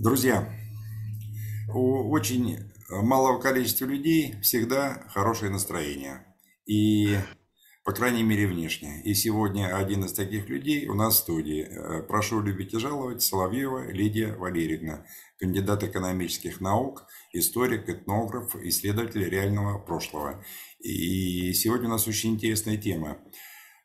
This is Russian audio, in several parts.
Друзья, у очень малого количества людей всегда хорошее настроение. И, по крайней мере, внешне. И сегодня один из таких людей у нас в студии. Э, прошу любить и жаловать Соловьева Лидия Валерьевна, кандидат экономических наук, историк, этнограф, исследователь реального прошлого. И сегодня у нас очень интересная тема –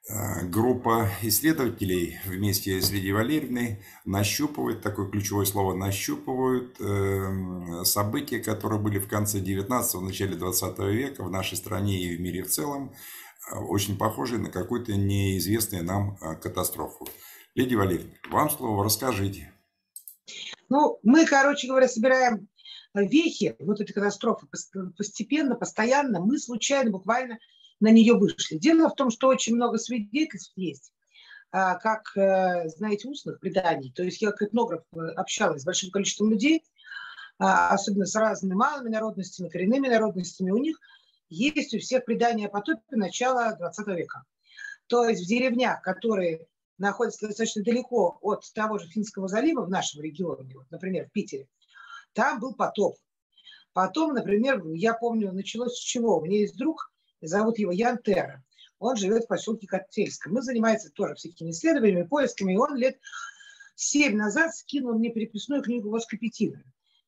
группа исследователей вместе с Лидией Валерьевной нащупывают, такое ключевое слово, нащупывают эм, события, которые были в конце 19-го, начале 20 века в нашей стране и в мире в целом, э, очень похожие на какую-то неизвестную нам э, катастрофу. Лидия Валерьевна, вам слово, расскажите. Ну, мы, короче говоря, собираем вехи вот этой катастрофы постепенно, постоянно. Мы случайно, буквально на нее вышли. Дело в том, что очень много свидетельств есть, а, как, э, знаете, устных преданий. То есть я как этнограф общалась с большим количеством людей, а, особенно с разными малыми народностями, коренными народностями. У них есть у всех предания о потопе начала 20 века. То есть в деревнях, которые находятся достаточно далеко от того же Финского залива в нашем регионе, вот, например, в Питере, там был потоп. Потом, например, я помню, началось с чего? У меня есть друг, зовут его Ян Терра. Он живет в поселке Коттельском. Мы занимаемся тоже всякими исследованиями, поисками. И он лет семь назад скинул мне переписную книгу Воскопетина,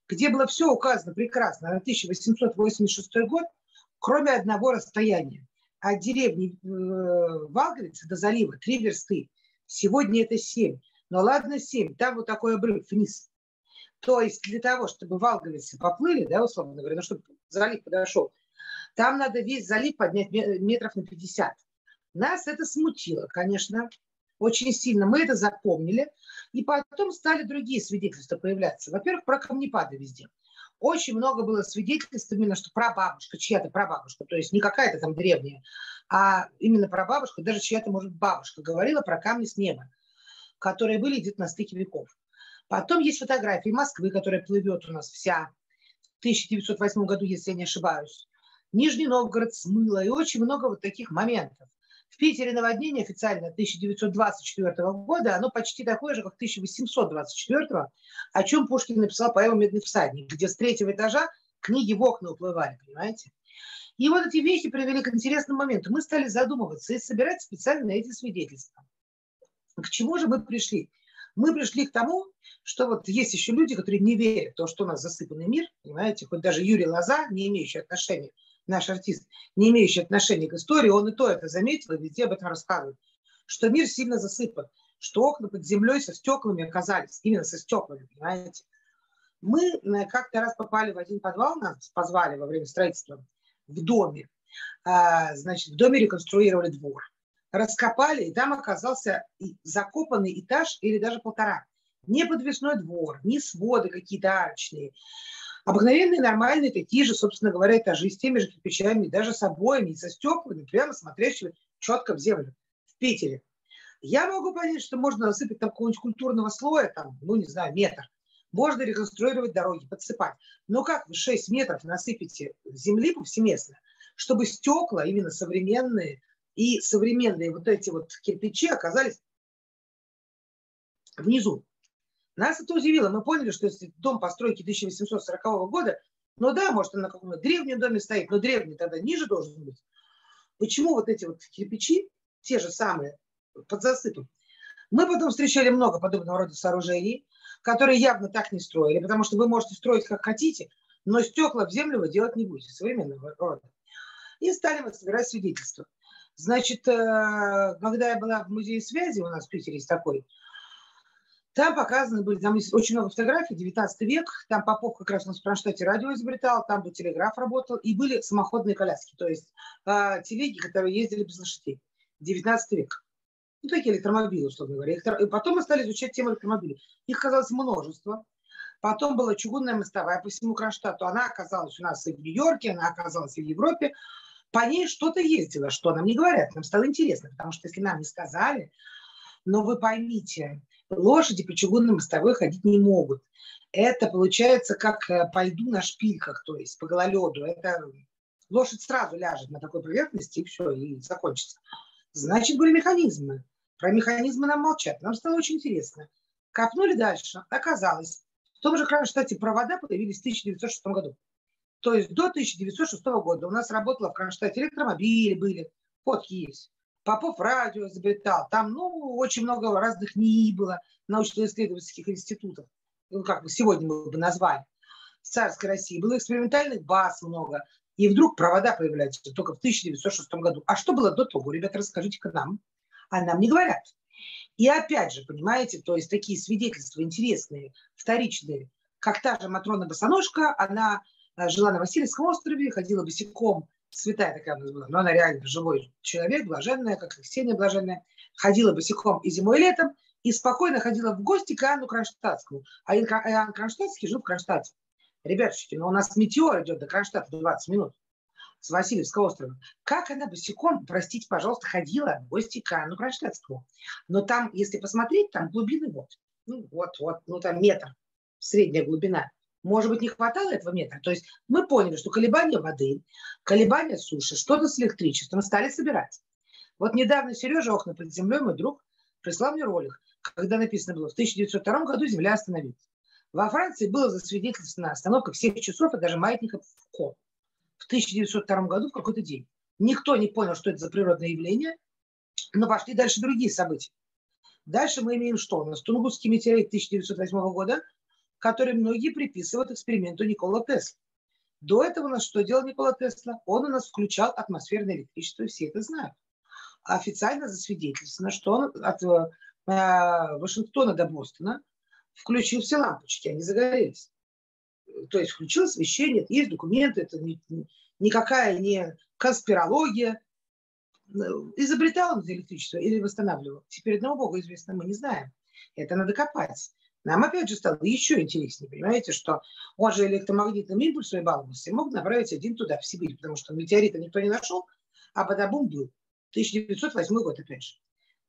где было все указано прекрасно на 1886 год, кроме одного расстояния. От деревни э, Валговицы до залива три версты. Сегодня это семь. Но ладно, семь. Там вот такой обрыв вниз. То есть для того, чтобы Валговицы поплыли, да, условно говоря, ну, чтобы залив подошел, там надо весь залив поднять метров на 50. Нас это смутило, конечно, очень сильно. Мы это запомнили. И потом стали другие свидетельства появляться. Во-первых, про камнепады везде. Очень много было свидетельств именно, что прабабушка, чья-то прабабушка, то есть не какая-то там древняя, а именно прабабушка, даже чья-то, может, бабушка говорила про камни с неба, которые были где-то на стыке веков. Потом есть фотографии Москвы, которая плывет у нас вся в 1908 году, если я не ошибаюсь. Нижний Новгород смыло, и очень много вот таких моментов. В Питере наводнение официально 1924 года, оно почти такое же, как 1824, о чем Пушкин написал поэму «Медный всадник», где с третьего этажа книги в окна уплывали, понимаете? И вот эти вещи привели к интересному моменту. Мы стали задумываться и собирать специально эти свидетельства. К чему же мы пришли? Мы пришли к тому, что вот есть еще люди, которые не верят в то, что у нас засыпанный мир, понимаете, хоть даже Юрий Лоза, не имеющий отношения наш артист, не имеющий отношения к истории, он и то это заметил и везде об этом рассказывает, что мир сильно засыпан, что окна под землей со стеклами оказались, именно со стеклами, понимаете. Мы э, как-то раз попали в один подвал, нас позвали во время строительства в доме. А, значит, в доме реконструировали двор. Раскопали, и там оказался закопанный этаж или даже полтора. Не подвесной двор, не своды какие-то арочные, Обыкновенные, нормальные, такие же, собственно говоря, этажи с теми же кирпичами, даже с обоями, и со стеклами, прямо смотрящими четко в землю в Питере. Я могу понять, что можно насыпать там какого-нибудь культурного слоя, там, ну, не знаю, метр. Можно реконструировать дороги, подсыпать. Но как вы 6 метров насыпите земли повсеместно, чтобы стекла, именно современные, и современные вот эти вот кирпичи оказались внизу. Нас это удивило. Мы поняли, что если дом постройки 1840 года, ну да, может, он на каком-то древнем доме стоит, но древний тогда ниже должен быть. Почему вот эти вот кирпичи, те же самые, под засыпом? Мы потом встречали много подобного рода сооружений, которые явно так не строили, потому что вы можете строить как хотите, но стекла в землю вы делать не будете, современного рода. И стали мы собирать свидетельства. Значит, э, когда я была в музее связи, у нас в Питере есть такой, там показаны были, там есть очень много фотографий, 19 век, там Попов как раз у нас в Кронштадте радио изобретал, там был телеграф работал, и были самоходные коляски, то есть э, телеги, которые ездили без лошадей. 19 век. Ну, такие электромобили, условно говоря. И потом мы стали изучать тему электромобилей. Их оказалось множество. Потом была чугунная мостовая по всему Кронштадту. Она оказалась у нас и в Нью-Йорке, она оказалась и в Европе. По ней что-то ездило, что нам не говорят. Нам стало интересно, потому что если нам не сказали, но вы поймите, лошади по чугунной мостовой ходить не могут. Это получается как э, по льду на шпильках, то есть по гололеду. Это лошадь сразу ляжет на такой поверхности, и все, и закончится. Значит, были механизмы. Про механизмы нам молчат. Нам стало очень интересно. Копнули дальше. Оказалось, В том же Кронштадте провода появились в 1906 году. То есть до 1906 года у нас работала в Кронштадте электромобили были, фотки есть. Попов радио изобретал. Там, ну, очень много разных НИИ было, научно-исследовательских институтов. Ну, как бы сегодня мы бы назвали. В царской России было экспериментальных баз много. И вдруг провода появляются только в 1906 году. А что было до того? Ребята, расскажите-ка нам. А нам не говорят. И опять же, понимаете, то есть такие свидетельства интересные, вторичные, как та же Матрона Босоножка, она э, жила на Васильевском острове, ходила босиком, святая такая у нас была, но она реально живой человек, блаженная, как Ксения блаженная, ходила босиком и зимой, и летом, и спокойно ходила в гости к Иоанну Кронштадтскому. А Иоанн Кронштадтский жил в Кронштадте. Ребятушки, ну у нас метеор идет до Кронштадта 20 минут с Васильевского острова. Как она босиком, простите, пожалуйста, ходила в гости к Анну Кронштадтскому. Но там, если посмотреть, там глубины вот. Ну, вот, вот, ну там метр, средняя глубина. Может быть, не хватало этого метра. То есть мы поняли, что колебания воды, колебания суши, что-то с электричеством стали собирать. Вот недавно Сережа Охна под землей, мой друг, прислал мне ролик, когда написано было, в 1902 году Земля остановилась. Во Франции было засвидетельствована остановка всех часов и даже маятников в Ко в 1902 году в какой-то день. Никто не понял, что это за природное явление, но пошли дальше другие события. Дальше мы имеем что? У нас Тунгусский метеорит 1908 года, который многие приписывают эксперименту Никола Тесла. До этого у нас что делал Никола Тесла? Он у нас включал атмосферное электричество, и все это знают. Официально засвидетельствовано, что он от э, Вашингтона до Бостона включил все лампочки, они загорелись то есть включил освещение, есть документы, это не, никакая не конспирология. Изобретал он это электричество или восстанавливал? Теперь одного Бога известно, мы не знаем. Это надо копать. Нам опять же стало еще интереснее, понимаете, что он же электромагнитным импульсом и балбусом мог направить один туда, в Сибирь, потому что метеорита никто не нашел, а Бадабум был. 1908 год, опять же.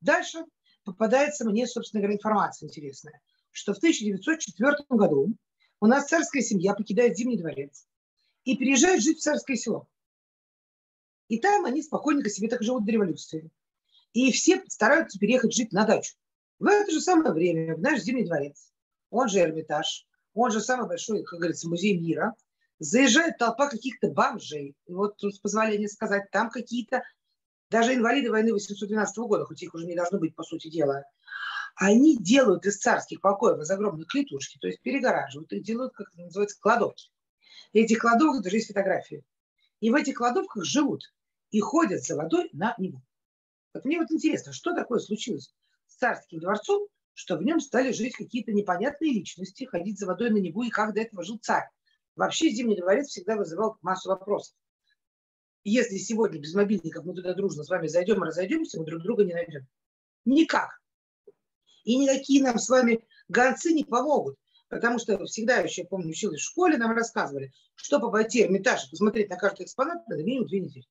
Дальше попадается мне, собственно говоря, информация интересная, что в 1904 году у нас царская семья покидает Зимний дворец и переезжает жить в царское село. И там они спокойненько себе так живут до революции. И все стараются переехать жить на дачу. В это же самое время в наш Зимний дворец, он же Эрмитаж, он же самый большой, как говорится, музей мира, заезжает толпа каких-то бомжей. И вот с позволения сказать, там какие-то даже инвалиды войны 812 года, хоть их уже не должно быть, по сути дела, они делают из царских покоев из огромной клетушки, то есть перегораживают их, делают, как это называется, кладовки. И этих кладовок даже есть фотографии. И в этих кладовках живут и ходят за водой на Неву. Вот мне вот интересно, что такое случилось царским дворцом, что в нем стали жить какие-то непонятные личности, ходить за водой на Неву, и как до этого жил царь. Вообще Зимний дворец всегда вызывал массу вопросов. Если сегодня без мобильников мы туда дружно с вами зайдем и разойдемся, мы друг друга не найдем. Никак. И никакие нам с вами гонцы не помогут. Потому что всегда, еще помню, училась в школе, нам рассказывали, чтобы обойти Эрмитаж и посмотреть на каждый экспонат, надо минимум две недели.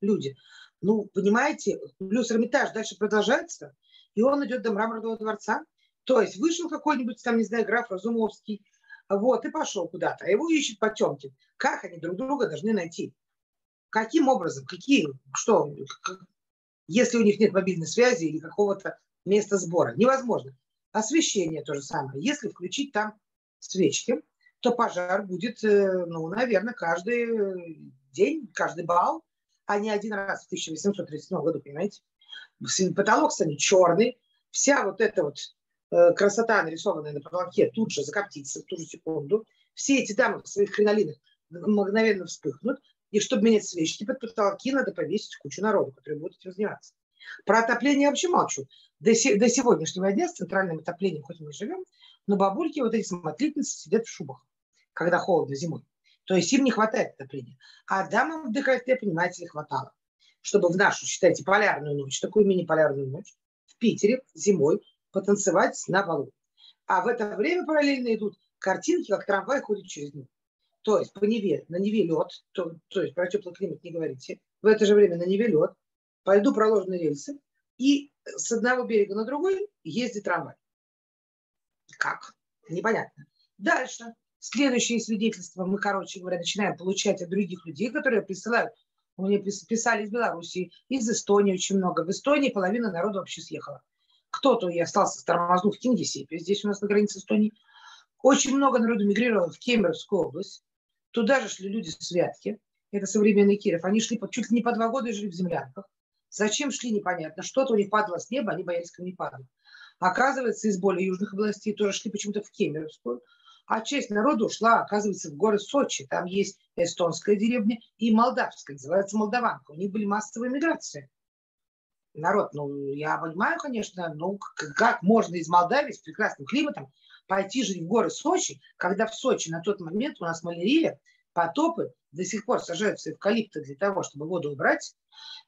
Люди. Ну, понимаете, плюс Эрмитаж дальше продолжается, и он идет до Мраморного дворца. То есть вышел какой-нибудь там, не знаю, граф Разумовский, вот, и пошел куда-то. А его ищет Потемкин. Как они друг друга должны найти? Каким образом? Какие? Что? Если у них нет мобильной связи или какого-то место сбора. Невозможно. Освещение то же самое. Если включить там свечки, то пожар будет, э, ну, наверное, каждый день, каждый бал, а не один раз в 1837 году, понимаете? Потолок станет черный, вся вот эта вот э, красота, нарисованная на потолке, тут же закоптится в ту же секунду. Все эти дамы в своих кринолинах мгновенно вспыхнут. И чтобы менять свечки под потолки, надо повесить кучу народу, который будет этим заниматься. Про отопление я вообще молчу. До, се- до сегодняшнего дня с центральным отоплением, хоть мы и живем, но бабульки, вот эти смотрительницы, сидят в шубах, когда холодно зимой. То есть им не хватает отопления. А дамам в декольте, понимаете, хватало. Чтобы в нашу, считайте, полярную ночь, такую мини-полярную ночь, в Питере зимой потанцевать на балу. А в это время параллельно идут картинки, как трамвай ходит через них. То есть по Неве, на Неве лед, то, то есть про теплый климат не говорите. В это же время на Неве лед, по льду проложены рельсы, и с одного берега на другой ездит трамвай. Как? Непонятно. Дальше. Следующее свидетельство мы, короче говоря, начинаем получать от других людей, которые присылают. У меня писали из Беларуси, из Эстонии очень много. В Эстонии половина народа вообще съехала. Кто-то и остался с тормознув в Кингисеппе, здесь у нас на границе Эстонии. Очень много народу мигрировало в Кемеровскую область. Туда же шли люди с Вятки. Это современный Киров. Они шли чуть ли не по два года и жили в землянках. Зачем шли, непонятно. Что-то у них падало с неба, они боялись, как не падало. Оказывается, из более южных областей тоже шли почему-то в Кемеровскую. А часть народу ушла, оказывается, в горы Сочи. Там есть эстонская деревня и молдавская, называется Молдаванка. У них были массовые миграции. Народ, ну, я понимаю, конечно, ну, как можно из Молдавии с прекрасным климатом пойти жить в горы Сочи, когда в Сочи на тот момент у нас малярия, потопы, до сих пор сажаются эвкалипты для того, чтобы воду убрать,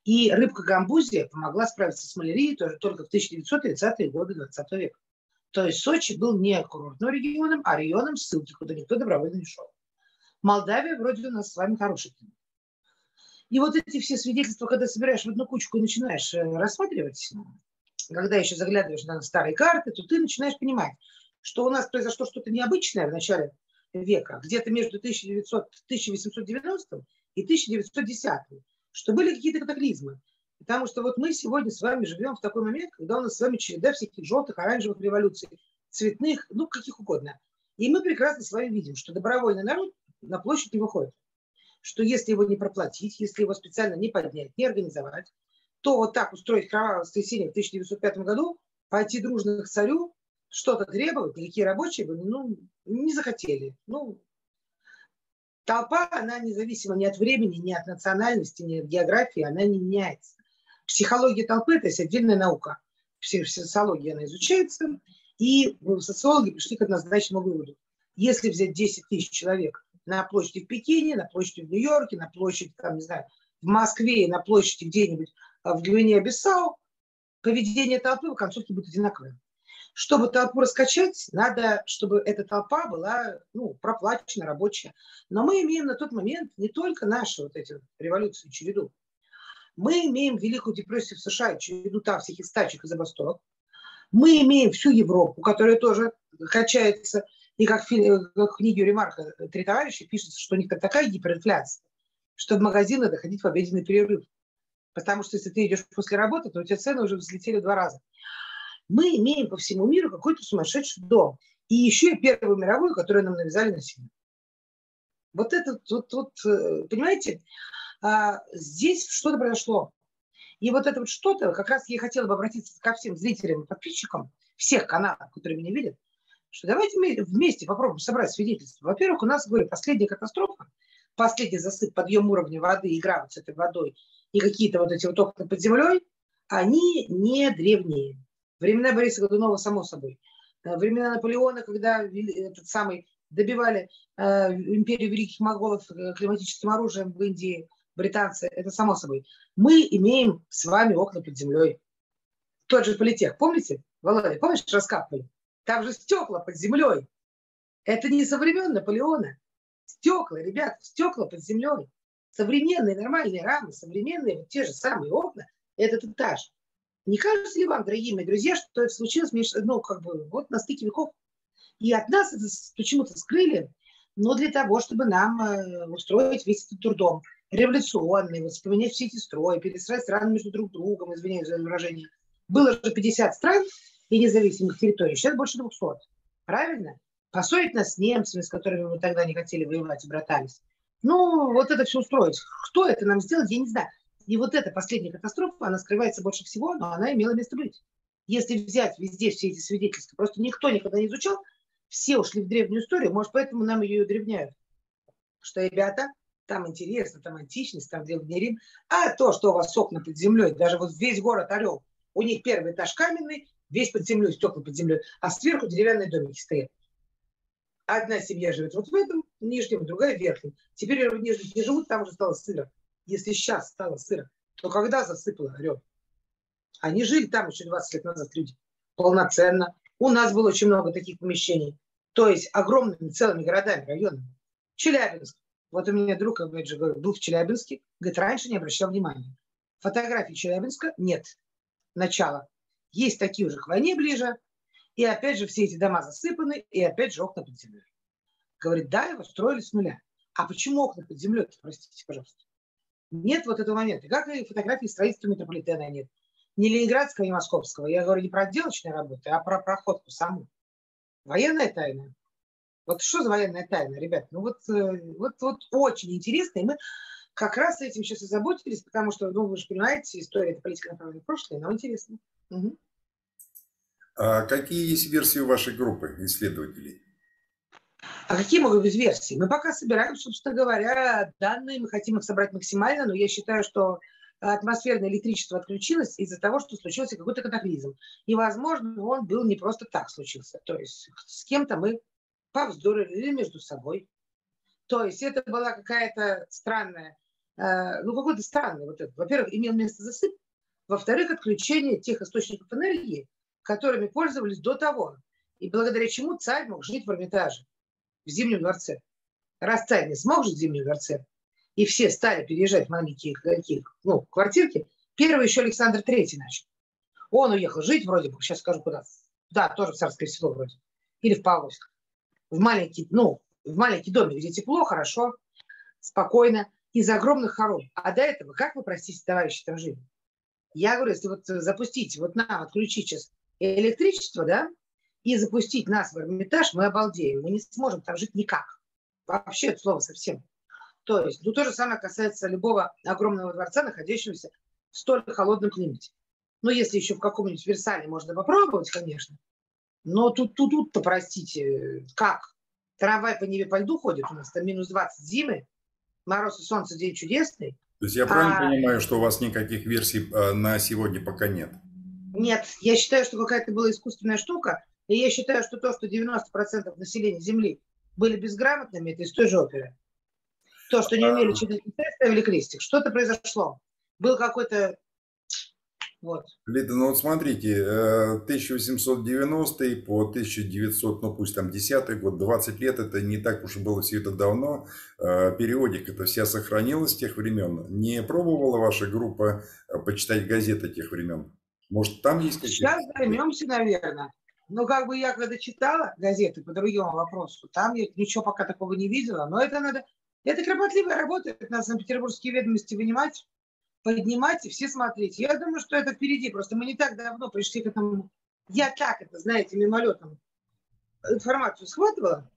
и рыбка гамбузия помогла справиться с малярией тоже только в 1930-е годы 20 века. То есть Сочи был не курортным регионом, а районом ссылки, куда никто добровольно не шел. Молдавия вроде у нас с вами хороший. И вот эти все свидетельства, когда собираешь в одну кучку и начинаешь э, рассматривать, когда еще заглядываешь на старые карты, то ты начинаешь понимать, что у нас произошло что-то необычное в начале века, где-то между 1900, 1890 и 1910, что были какие-то катаклизмы. Потому что вот мы сегодня с вами живем в такой момент, когда у нас с вами череда всяких желтых, оранжевых революций, цветных, ну, каких угодно. И мы прекрасно с вами видим, что добровольный народ на площадь не выходит. Что если его не проплатить, если его специально не поднять, не организовать, то вот так устроить кровавое воскресенье в 1905 году, пойти дружно к царю, что-то требовать, никакие рабочие бы ну, не захотели. Ну, толпа, она независима ни от времени, ни от национальности, ни от географии, она не меняется. Психология толпы – это есть отдельная наука. Социология, она изучается, и социологи пришли к однозначному выводу. Если взять 10 тысяч человек на площади в Пекине, на площади в Нью-Йорке, на площади, там, не знаю, в Москве на площади где-нибудь в Гвинее-Бисау, поведение толпы в концовке будет одинаковое. Чтобы толпу раскачать, надо, чтобы эта толпа была ну, проплачена, рабочая. Но мы имеем на тот момент не только наши вот эти революции, череду. Мы имеем Великую депрессию в США, череду там всяких стачек и забастовок. Мы имеем всю Европу, которая тоже качается. И как в, в книге Ремарка «Три товарища» пишется, что у них такая гиперинфляция, что в магазин надо ходить в обеденный перерыв. Потому что если ты идешь после работы, то у тебя цены уже взлетели два раза мы имеем по всему миру какой-то сумасшедший дом. И еще и Первую мировую, которую нам навязали на себя. Вот это, вот, вот, э, понимаете, здесь что-то произошло. И вот это вот что-то, как раз я хотела бы обратиться ко всем зрителям и подписчикам всех каналов, которые меня видят, что давайте мы вместе попробуем собрать свидетельства. Во-первых, у нас, говорю, последняя катастрофа, последний засып, подъем уровня воды, игра вот с этой водой и какие-то вот эти вот окна под землей, они не древние. Времена Бориса Годунова, само собой. Э, времена Наполеона, когда этот самый добивали э, империю великих моголов э, климатическим оружием в Индии, британцы, это само собой. Мы имеем с вами окна под землей. Тот же политех, помните? Володя, помнишь, раскапывали? Там же стекла под землей. Это не со времен Наполеона. Стекла, ребят, стекла под землей. Современные нормальные рамы, современные вот те же самые окна, этот этаж. Не кажется ли вам, дорогие мои друзья, что это случилось ну, как бы, вот на стыке веков? И от нас это почему-то скрыли, но для того, чтобы нам э, устроить весь этот трудом революционный, вот, вспоминать все эти строи, перестраивать страны между друг другом, извиняюсь за выражение. Было же 50 стран и независимых территорий, сейчас больше 200. Правильно? Поссорить нас с немцами, с которыми мы тогда не хотели воевать и братались. Ну, вот это все устроить. Кто это нам сделает, я не знаю. И вот эта последняя катастрофа, она скрывается больше всего, но она имела место быть. Если взять везде все эти свидетельства, просто никто никогда не изучал, все ушли в древнюю историю, может, поэтому нам ее и древняют. Что, ребята, там интересно, там античность, там Древний Рим. А то, что у вас окна под землей, даже вот весь город Орел, у них первый этаж каменный, весь под землей, стекла под землей, а сверху деревянные домики стоят. Одна семья живет вот в этом нижнем, другая в верхнем. Теперь в нижнем не живут, там уже стало сыро если сейчас стало сыро, то когда засыпало орел? Они жили там еще 20 лет назад люди. Полноценно. У нас было очень много таких помещений. То есть огромными целыми городами, районами. Челябинск. Вот у меня друг, опять же, был в Челябинске. Говорит, раньше не обращал внимания. Фотографий Челябинска нет. Начало. Есть такие уже к войне ближе. И опять же все эти дома засыпаны, и опять же окна под землей. Говорит, да, его строили с нуля. А почему окна под землей? Простите, пожалуйста. Нет вот этого момента. Как и фотографии строительства метрополитена нет. Не ленинградского, не московского. Я говорю не про отделочные работы, а про проходку саму. Военная тайна. Вот что за военная тайна, ребят? Ну вот, э, вот, вот очень интересно, и мы как раз этим сейчас и заботились, потому что, ну, вы же понимаете, история – это политика направлена в прошлое, но интересно. Угу. А какие есть версии у вашей группы исследователей? А какие могут быть версии? Мы пока собираем, собственно говоря, данные, мы хотим их собрать максимально, но я считаю, что атмосферное электричество отключилось из-за того, что случился какой-то катаклизм. И, возможно, он был не просто так случился. То есть с кем-то мы повздорили между собой. То есть это была какая-то странная, э, ну какой-то странный вот это. Во-первых, имел место засып. Во-вторых, отключение тех источников энергии, которыми пользовались до того. И благодаря чему царь мог жить в Эрмитаже, в Зимнем дворце. Раз царь не смог жить в Зимнем дворце, и все стали переезжать в маленькие ну, квартирки, первый еще Александр Третий начал. Он уехал жить вроде бы, сейчас скажу куда. Да, тоже в Царское село вроде. Или в Павловск. В маленький, ну, в маленький домик, где тепло, хорошо, спокойно, из огромных хором. А до этого, как вы, простите, товарищи, там жили? Я говорю, если вот запустить, вот нам отключить сейчас электричество, да, и запустить нас в Эрмитаж, мы обалдеем. Мы не сможем там жить никак. Вообще, это слово совсем. То есть, ну, то же самое касается любого огромного дворца, находящегося в столь холодном климате. Ну, если еще в каком-нибудь Версале можно попробовать, конечно. Но тут, тут, тут-то, простите, как? Трамвай по Неве по льду ходит у нас, там минус 20 зимы, мороз и солнце, день чудесный. То есть я правильно а... понимаю, что у вас никаких версий э, на сегодня пока нет? Нет, я считаю, что какая-то была искусственная штука, и я считаю, что то, что 90% населения Земли были безграмотными, это из той же оперы. То, что не умели читать ставили крестик. Что-то произошло. Был какой-то вот. Лида, ну вот смотрите, 1890 э, по 1900, ну пусть там 10 год, 20 лет, это не так уж и было все это давно. Э, периодик это вся сохранилась с тех времен. Не пробовала ваша группа э, почитать газеты тех времен? Может, там есть какие-то... Сейчас займемся, наверное. Но как бы я когда читала газеты по другому вопросу, там я ничего пока такого не видела. Но это надо... Это кропотливая работа. Это надо Санкт-Петербургские ведомости вынимать поднимать и все смотреть. Я думаю, что это впереди. Просто мы не так давно пришли к этому. Я так это, знаете, мимолетом информацию схватывала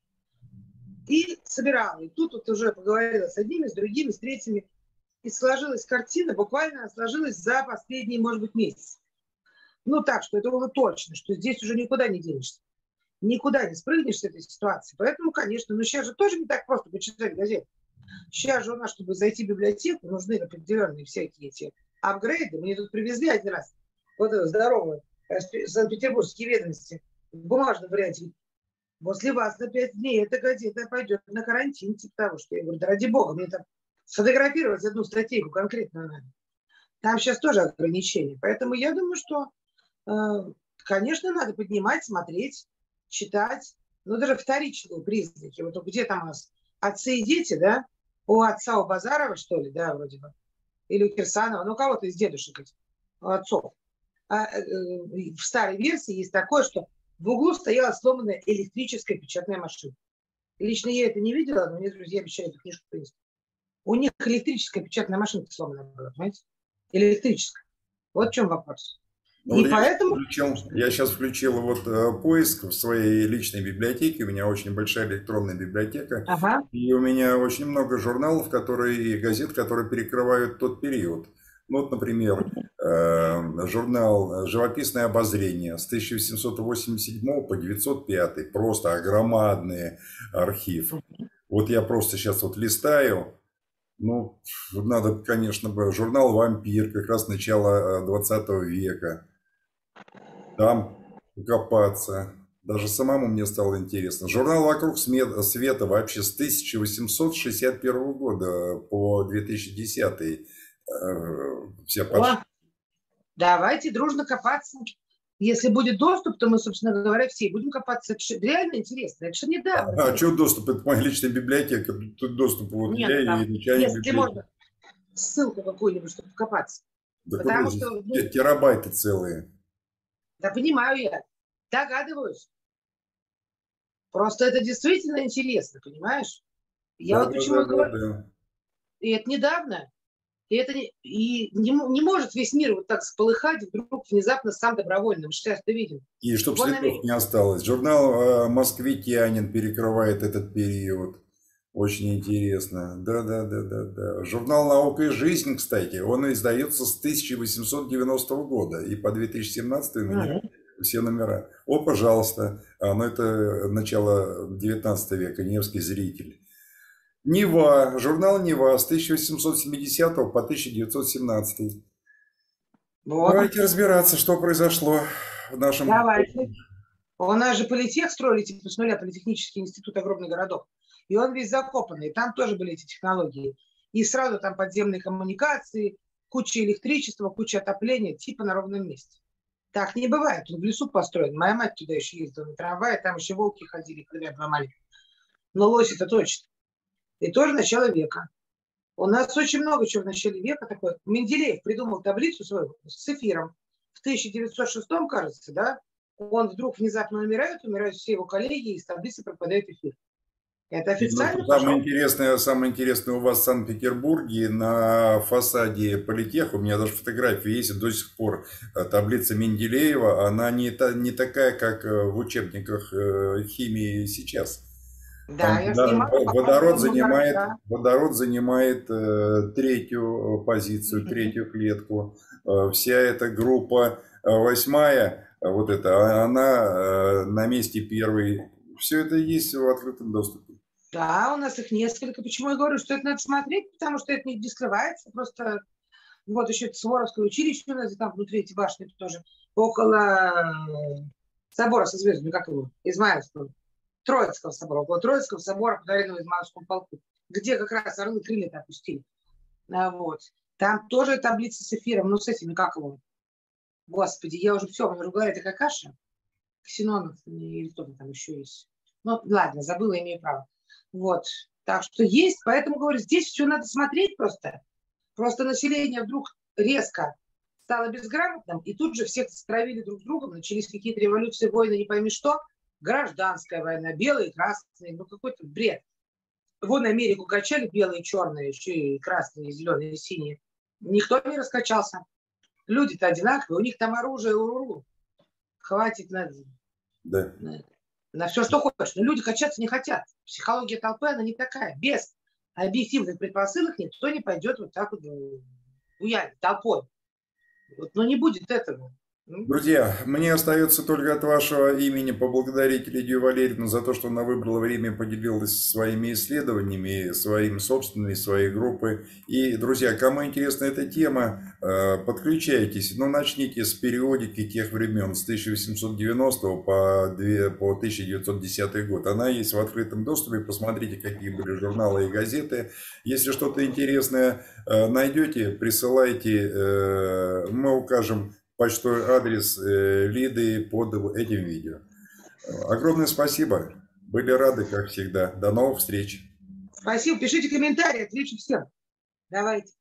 и собирала. И тут вот уже поговорила с одними, с другими, с третьими. И сложилась картина, буквально сложилась за последний, может быть, месяц. Ну так, что это было точно, что здесь уже никуда не денешься. Никуда не спрыгнешь с этой ситуации. Поэтому, конечно, ну сейчас же тоже не так просто почитать газету. Сейчас же у нас, чтобы зайти в библиотеку, нужны определенные всякие эти апгрейды. Мне тут привезли один раз вот эту здоровую Санкт-Петербургские ведомости в бумажном варианте. После вас на пять дней эта газета пойдет на карантин, типа того, что я говорю, да ради бога, мне там сфотографировать одну статейку конкретно надо. Там сейчас тоже ограничения. Поэтому я думаю, что, э, конечно, надо поднимать, смотреть, читать. Ну, даже вторичные признаки. Вот где там у нас отцы и дети, да, у отца у Базарова, что ли, да, вроде бы, или у Кирсанова, ну, кого-то из дедушек этих, отцов. А, э, в старой версии есть такое, что в углу стояла сломанная электрическая печатная машина. Лично я это не видела, но мне друзья обещали эту книжку принести. У них электрическая печатная машина сломанная была, понимаете? Электрическая. Вот в чем вопрос. Ну, и я поэтому... Включил, я сейчас включил вот э, поиск в своей личной библиотеке. У меня очень большая электронная библиотека. Ага. И у меня очень много журналов, которые и газет, которые перекрывают тот период. Ну, вот, например, э, журнал «Живописное обозрение» с 1887 по 905. Просто громадный архив. Вот я просто сейчас вот листаю. Ну, надо, конечно, журнал «Вампир», как раз начало 20 э, века там копаться. Даже самому мне стало интересно. Журнал «Вокруг света» вообще с 1861 года по 2010 э, вся О, Давайте дружно копаться. Если будет доступ, то мы, собственно говоря, все будем копаться. Это же реально интересно. Это же недавно. А, а что доступ? Это моя личная библиотека. Тут доступ вот Нет, я там, и начальник Если можно ссылку какую-нибудь, чтобы копаться. Да Потому что... Ну, терабайты целые. Да понимаю я, догадываюсь. Просто это действительно интересно, понимаешь? Я да, вот почему да, говорю. Да, И это недавно. И это не, и не, не может весь мир вот так сполыхать вдруг внезапно сам добровольно. Мы сейчас это видим. И чтобы следов не осталось. Журнал э, «Москвитянин» перекрывает этот период. Очень интересно. Да, да, да, да, да. Журнал «Наука и жизнь», кстати, он издается с 1890 года. И по 2017 у меня все номера. О, пожалуйста. А, ну, это начало 19 века, Невский зритель. Нева, журнал Нева с 1870 по 1917. Вот. Давайте разбираться, что произошло в нашем... Давайте. У нас же политех строили типа с нуля, политехнический институт огромных городов. И он весь закопанный. Там тоже были эти технологии. И сразу там подземные коммуникации, куча электричества, куча отопления, типа на ровном месте. Так не бывает. Он в лесу построен. Моя мать туда еще ездила на трамвае, там еще волки ходили, когда я была маленькая. Но лось это точно. И тоже начало века. У нас очень много чего в начале века такое. Менделеев придумал таблицу свою с эфиром. В 1906, кажется, да, он вдруг внезапно умирает, умирают все его коллеги, и из таблицы пропадает эфир. Это официально? Ну, самое, интересное, самое интересное у вас в Санкт-Петербурге на фасаде политеха, у меня даже фотографии есть до сих пор, э, таблица Менделеева, она не, та, не такая, как э, в учебниках э, химии сейчас. Да, я снимаю, водород, занимает, да. водород занимает э, третью позицию, mm-hmm. третью клетку. Э, вся эта группа э, восьмая, вот эта, она э, на месте первой. Все это есть в открытом доступе. Да, у нас их несколько. Почему я говорю, что это надо смотреть? Потому что это не скрывается. Просто вот еще это Суворовское училище у нас, там внутри эти башни тоже, около собора со звездами, как его, Измаилского. Троицкого собора, около Троицкого собора, подаренного Измайловскому полку, где как раз орлы крылья-то опустили. А, вот. Там тоже таблица с эфиром, ну, с этими, как его? Господи, я уже все, мне уже говорят, это каша. Ксенонов или кто-то там еще есть. Ну, ладно, забыла, имею право. Вот. Так что есть, поэтому, говорю, здесь все надо смотреть просто. Просто население вдруг резко стало безграмотным, и тут же всех стравили друг с другом, начались какие-то революции, войны, не пойми что – гражданская война, белые, красные, ну какой-то бред. Вон Америку качали белые, черные, еще и красные, зеленые, и синие. Никто не раскачался. Люди-то одинаковые, у них там оружие, уру Хватит на, да. На, все, что хочешь. Но люди качаться не хотят. Психология толпы, она не такая. Без объективных предпосылок никто не пойдет вот так вот уярить толпой. Вот, но не будет этого. Друзья, мне остается только от вашего имени поблагодарить Лидию Валерьевну за то, что она выбрала время и поделилась своими исследованиями, своими собственными, своей группы. И, друзья, кому интересна эта тема, э, подключайтесь. Но ну, начните с периодики тех времен, с 1890 по, по 1910 год. Она есть в открытом доступе. Посмотрите, какие были журналы и газеты. Если что-то интересное э, найдете, присылайте. Э, мы укажем почтовый адрес э, Лиды под этим видео. Огромное спасибо. Были рады, как всегда. До новых встреч. Спасибо. Пишите комментарии. Отвечу всем. Давайте.